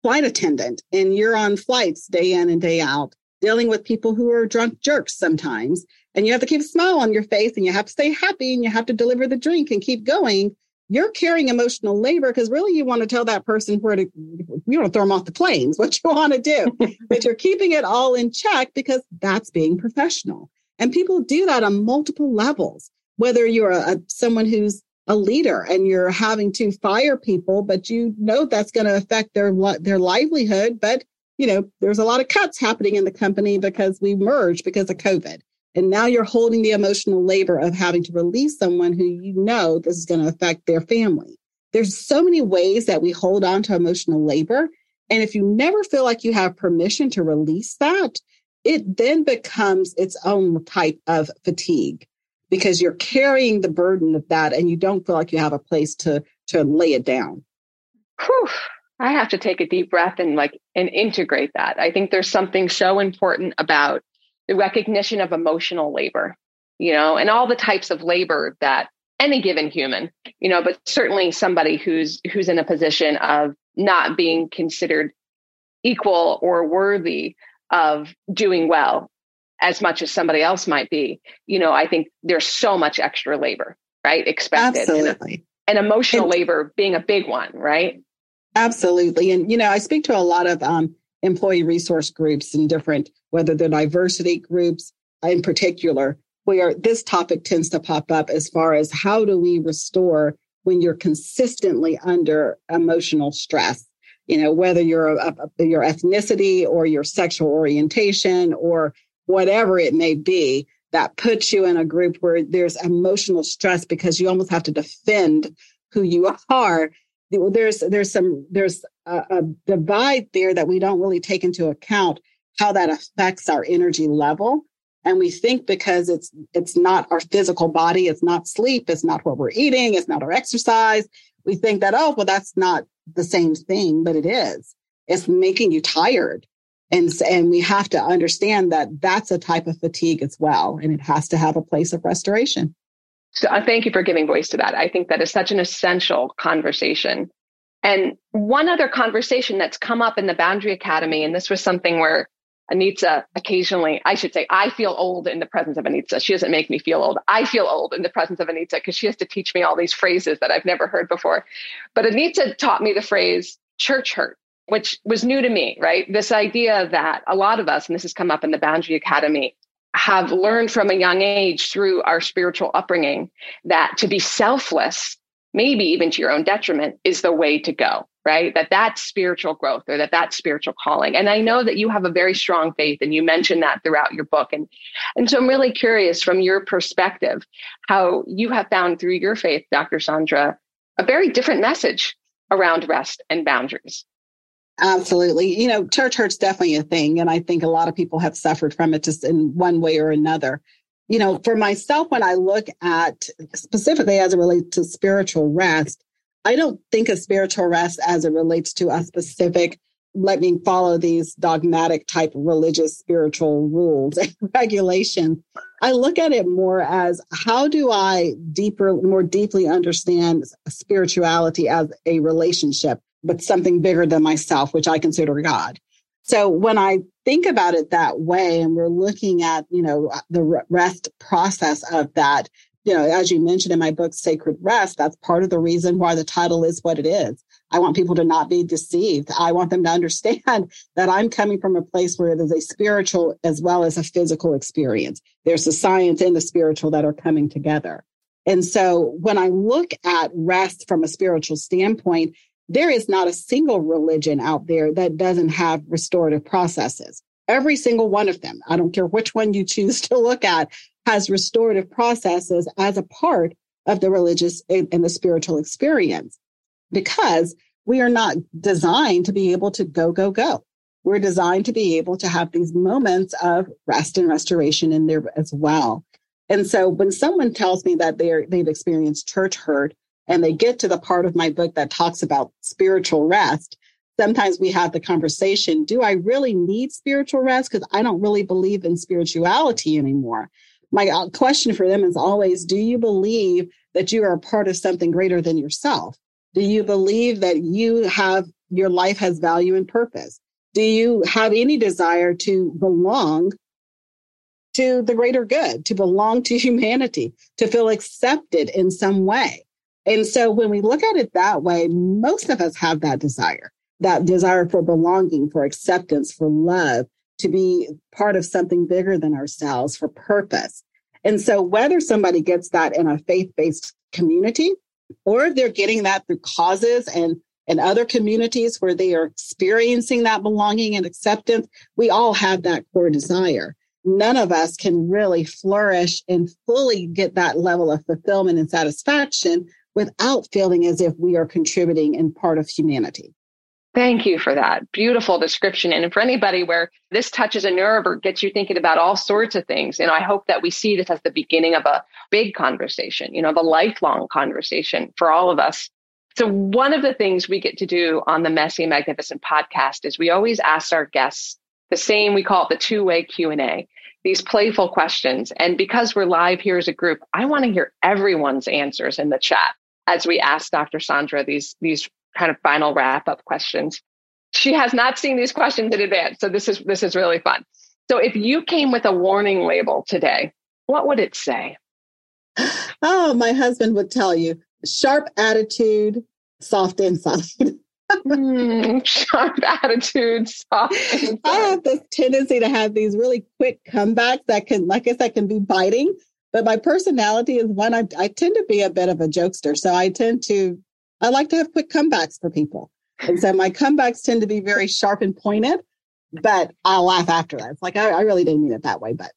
S1: flight attendant and you're on flights day in and day out, dealing with people who are drunk jerks sometimes, and you have to keep a smile on your face and you have to stay happy and you have to deliver the drink and keep going, you're carrying emotional labor because really you want to tell that person where to you don't throw them off the planes what you want to do. But you're keeping it all in check because that's being professional. And people do that on multiple levels whether you're a, a someone who's a leader and you're having to fire people but you know that's going to affect their their livelihood. But you know there's a lot of cuts happening in the company because we merged because of covid and now you're holding the emotional labor of having to release someone who you know this is going to affect their family. There's so many ways that we hold on to emotional labor. And if you never feel like you have permission to release that, it then becomes its own type of fatigue. because you're carrying the burden of that and you don't feel like you have a place to to lay it down.
S3: Whew. I have to take a deep breath and like and integrate that. I think there's something so important about the recognition of emotional labor, you know, and all the types of labor that any given human, you know, but certainly somebody who's who's in a position of not being considered equal or worthy of doing well as much as somebody else might be, you know, I think there's so much extra labor, right? Expected.
S1: Absolutely.
S3: And, and emotional and, labor being a big one, right?
S1: Absolutely. And, you know, I speak to a lot of um, employee resource groups and different, whether they're diversity groups in particular, where this topic tends to pop up as far as how do we restore when you're consistently under emotional stress? You know whether you're a, a, your ethnicity or your sexual orientation or whatever it may be that puts you in a group where there's emotional stress because you almost have to defend who you are there's there's some there's a, a divide there that we don't really take into account how that affects our energy level. And we think because it's it's not our physical body it's not sleep it's not what we're eating it's not our exercise we think that oh well that's not the same thing but it is. It's making you tired. And and we have to understand that that's a type of fatigue as well and it has to have a place of restoration
S3: so uh, thank you for giving voice to that i think that is such an essential conversation and one other conversation that's come up in the boundary academy and this was something where Anitza occasionally, I should say, I feel old in the presence of Anitza. She doesn't make me feel old. I feel old in the presence of Anitza because she has to teach me all these phrases that I've never heard before. But Anitza taught me the phrase church hurt, which was new to me, right? This idea that a lot of us, and this has come up in the Boundary Academy, have learned from a young age through our spiritual upbringing that to be selfless, maybe even to your own detriment, is the way to go right? That that's spiritual growth or that that's spiritual calling. And I know that you have a very strong faith and you mentioned that throughout your book. And, and so I'm really curious from your perspective, how you have found through your faith, Dr. Saundra, a very different message around rest and boundaries.
S1: Absolutely. You know, church hurt's definitely a thing. And I think a lot of people have suffered from it just in one way or another. You know, for myself, when I look at specifically as it relates to spiritual rest, I don't think of spiritual rest as it relates to a specific, let me follow these dogmatic type religious spiritual rules and regulations. I look at it more as how do I deeper, more deeply understand spirituality as a relationship with something bigger than myself, which I consider God. So when I think about it that way, and we're looking at, you know, uh, the rest process of that, you know, as you mentioned in my book, Sacred Rest, that's part of the reason why the title is what it is. I want people to not be deceived. I want them to understand that I'm coming from a place where there's a spiritual as well as a physical experience. There's the science and the spiritual that are coming together. And so when I look at rest from a spiritual standpoint, there is not a single religion out there that doesn't have restorative processes. Every single one of them. I don't care which one you choose to look at has restorative processes as a part of the religious and the spiritual experience because we are not designed to be able to go, go, go. We're designed to be able to have these moments of rest and restoration in there as well. And so when someone tells me that they're, they've experienced church hurt and they get to the part of my book that talks about spiritual rest, sometimes we have the conversation, do I really need spiritual rest? Because I don't really believe in spirituality anymore my uh, question for them is always do you believe that you are a part of something greater than yourself? Do you believe that you have your life has value and purpose? Do you have any desire to belong to the greater good, to belong to humanity, to feel accepted in some way? And so when we look at it that way, most of us have that desire, that desire for belonging, for acceptance, for love, to be part of something bigger than ourselves for purpose. And so whether somebody gets that in a faith-based community or if they're getting that through causes and and other communities where they are experiencing that belonging and acceptance, we all have that core desire. None of us can really flourish and fully get that level of fulfillment and satisfaction without feeling as if we are contributing and part of humanity.
S3: Thank you for that beautiful description. And for anybody where this touches a nerve or gets you thinking about all sorts of things, you know, I hope that we see this as the beginning of a big conversation, you know, the lifelong conversation for all of us. So one of the things we get to do on the Messy Magnificent podcast is we always ask our guests the same, we call it the two-way Q&A, these playful questions. And because we're live here as a group, I want to hear everyone's answers in the chat as we ask Dr. Saundra these, these kind of final wrap up questions. She has not seen these questions in advance, so this is this is really fun. So if you came with a warning label today, what would it say?
S1: Oh, my husband would tell you sharp attitude, soft inside.
S3: mm, sharp attitude, soft inside.
S1: I have this tendency to have these really quick comebacks that can, like I said, can be biting. But my personality is one I, I tend to be a bit of a jokester. So I tend to I like to have quick comebacks for people. And so my comebacks tend to be very sharp and pointed, but I'll laugh after that. It's like, I, I really didn't mean it that way, but.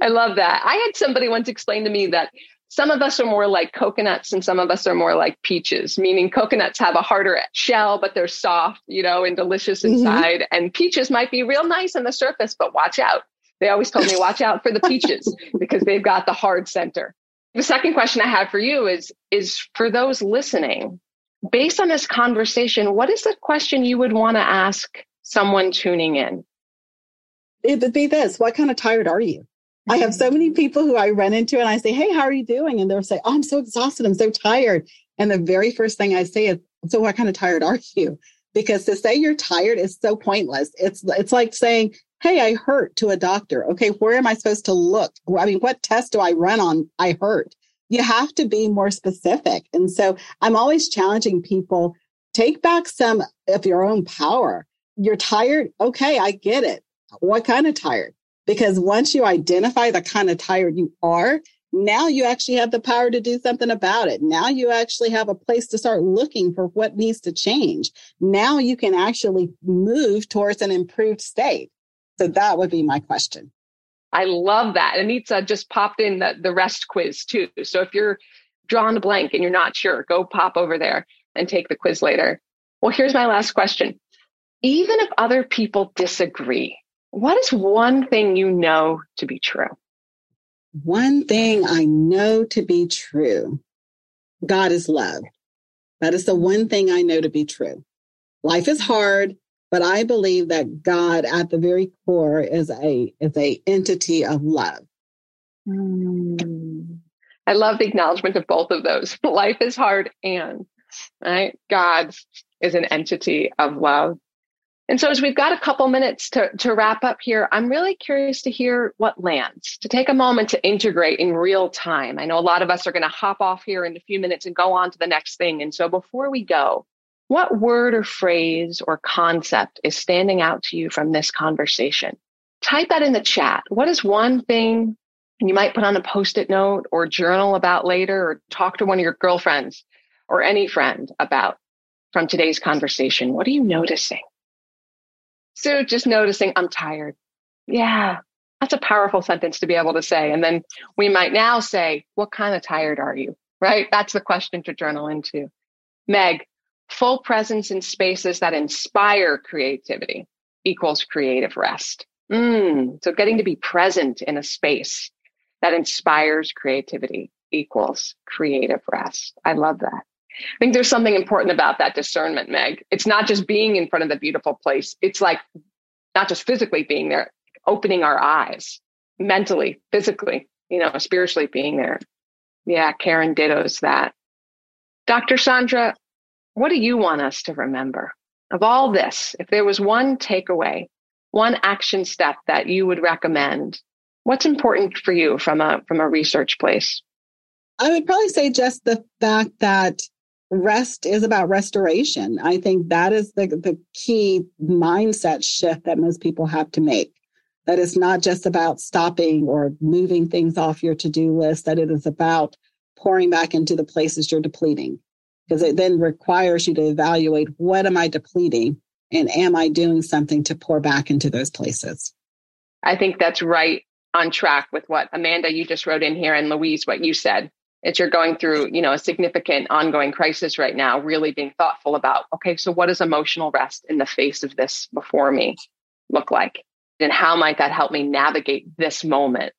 S3: I love that. I had somebody once explain to me that some of us are more like coconuts and some of us are more like peaches, meaning coconuts have a harder shell, but they're soft, you know, and delicious mm-hmm. inside. Mm-hmm. And peaches might be real nice on the surface, but watch out. They always told me, watch out for the peaches because they've got the hard center. The second question I have for you is, is for those listening, based on this conversation, what is the question you would want to ask someone tuning in?
S1: It would be this What kind of tired are you? I have so many people who I run into and I say, Hey, how are you doing? And they'll say, Oh, I'm so exhausted. I'm so tired. And the very first thing I say is, So what kind of tired are you? Because to say you're tired is so pointless. It's it's like saying, Hey, I hurt to a doctor. Okay, where am I supposed to look? I mean, what test do I run on I hurt? you have to be more specific. And so I'm always challenging people take back some of your own power. You're tired. Okay, I get it. What kind of tired? Because once you identify the kind of tired you are, now you actually have the power to do something about it. Now you actually have a place to start looking for what needs to change. Now you can actually move towards an improved state. So that would be my question.
S3: I love that. Anita just popped in the, the rest quiz too. So if you're drawn a blank and you're not sure, go pop over there and take the quiz later. Well, here's my last question. Even if other people disagree, what is one thing you know to be true?
S1: One thing I know to be true God is love. That is the one thing I know to be true. Life is hard. But I believe that God at the very core is a is a entity of love.
S3: Mm. I love the acknowledgement of both of those. Life is hard and right. God is an entity of love. And so as we've got a couple minutes to, to wrap up here, I'm really curious to hear what lands, to take a moment to integrate in real time. I know a lot of us are going to hop off here in a few minutes and go on to the next thing. And so before we go, what word or phrase or concept is standing out to you from this conversation? Type that in the chat. What is one thing you might put on a post it note or journal about later or talk to one of your girlfriends or any friend about from today's conversation? What are you noticing? So just noticing, I'm tired. Yeah, that's a powerful sentence to be able to say. And then we might now say, what kind of tired are you? Right? That's the question to journal into. Meg, full presence in spaces that inspire creativity equals creative rest. Mm, so getting to be present in a space that inspires creativity equals creative rest. I love that. I think there's something important about that discernment, Meg. It's not just being in front of the beautiful place. It's like not just physically being there, opening our eyes mentally, physically, you know, spiritually being there. Yeah, Karen dittos that. Dr. Saundra, what do you want us to remember of all this? If there was one takeaway, one action step that you would recommend, what's important for you from a from a research place?
S1: I would probably say just the fact that rest is about restoration. I think that is the, the key mindset shift that most people have to make. That it's not just about stopping or moving things off your to do list, that it is about pouring back into the places you're depleting because it then requires you to evaluate what am I depleting and am I doing something to pour back into those places?
S3: I think that's right on track with what Amanda you just wrote in here and Louise what you said. It's you're going through, you know, a significant ongoing crisis right now, really being thoughtful about, okay, so what does emotional rest in the face of this before me look like? And how might that help me navigate this moment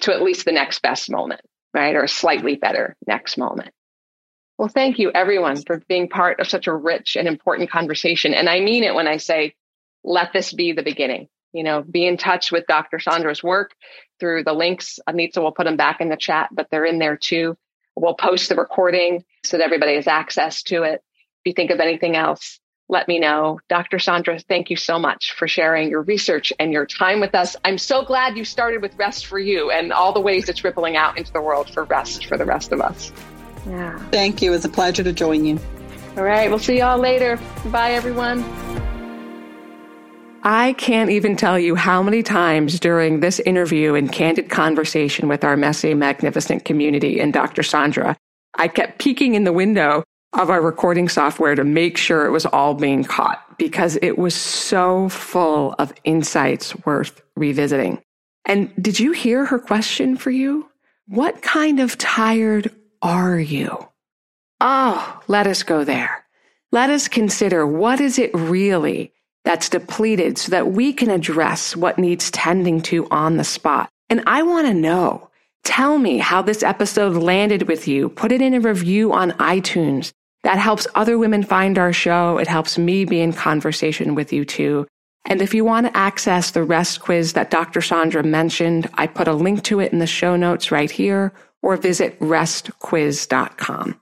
S3: to at least the next best moment, right? Or a slightly better next moment. Well, thank you everyone for being part of such a rich and important conversation. And I mean it when I say, let this be the beginning. You know, be in touch with Dr. Saundra's work through the links. Anita will put them back in the chat, but they're in there too. We'll post the recording so that everybody has access to it. If you think of anything else, let me know. Dr. Saundra, thank you so much for sharing your research and your time with us. I'm so glad you started with Rest for You and all the ways it's rippling out into the world for rest for the rest of us.
S1: Yeah. Thank you. It was a pleasure to join you.
S3: All right. We'll see y'all later. Bye, everyone.
S2: I can't even tell you how many times during this interview and candid conversation with our messy, magnificent community and Dr. Saundra, I kept peeking in the window of our recording software to make sure it was all being caught because it was so full of insights worth revisiting. And did you hear her question for you? What kind of tired are you? Oh, let us go there. Let us consider what is it really that's depleted so that we can address what needs tending to on the spot. And I want to know. Tell me how this episode landed with you. Put it in a review on iTunes. That helps other women find our show. It helps me be in conversation with you too. And if you want to access the rest quiz that Dr. Saundra mentioned, I put a link to it in the show notes right here or visit restquiz.com.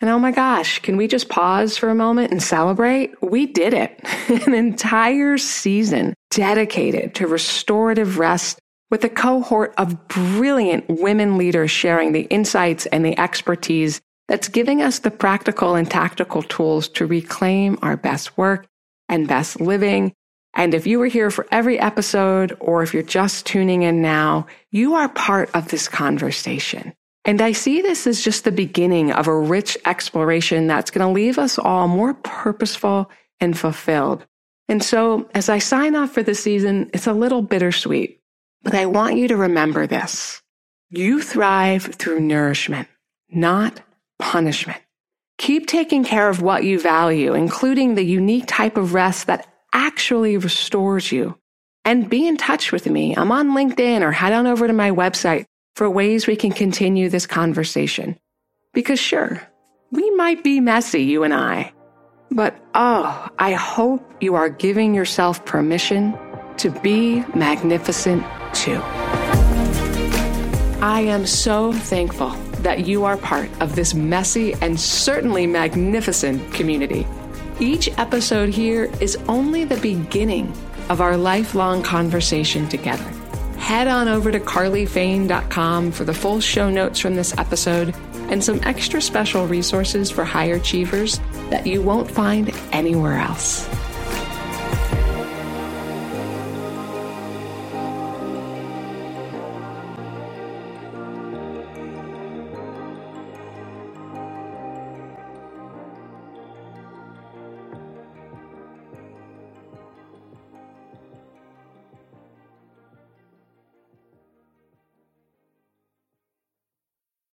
S2: And oh my gosh, can we just pause for a moment and celebrate? We did it. An entire season dedicated to restorative rest with a cohort of brilliant women leaders sharing the insights and the expertise that's giving us the practical and tactical tools to reclaim our best work and best living. And if you were here for every episode, or if you're just tuning in now, you are part of this conversation. And I see this as just the beginning of a rich exploration that's going to leave us all more purposeful and fulfilled. And so as I sign off for the season, it's a little bittersweet, but I want you to remember this. You thrive through nourishment, not punishment. Keep taking care of what you value, including the unique type of rest that actually restores you. And be in touch with me. I'm on LinkedIn or head on over to my website for ways we can continue this conversation. Because sure, we might be messy, you and I. But oh, I hope you are giving yourself permission to be magnificent too. I am so thankful that you are part of this messy and certainly magnificent community. Each episode here is only the beginning of our lifelong conversation together head on over to carlyfane.com for the full show notes from this episode and some extra special resources for high achievers that you won't find anywhere else.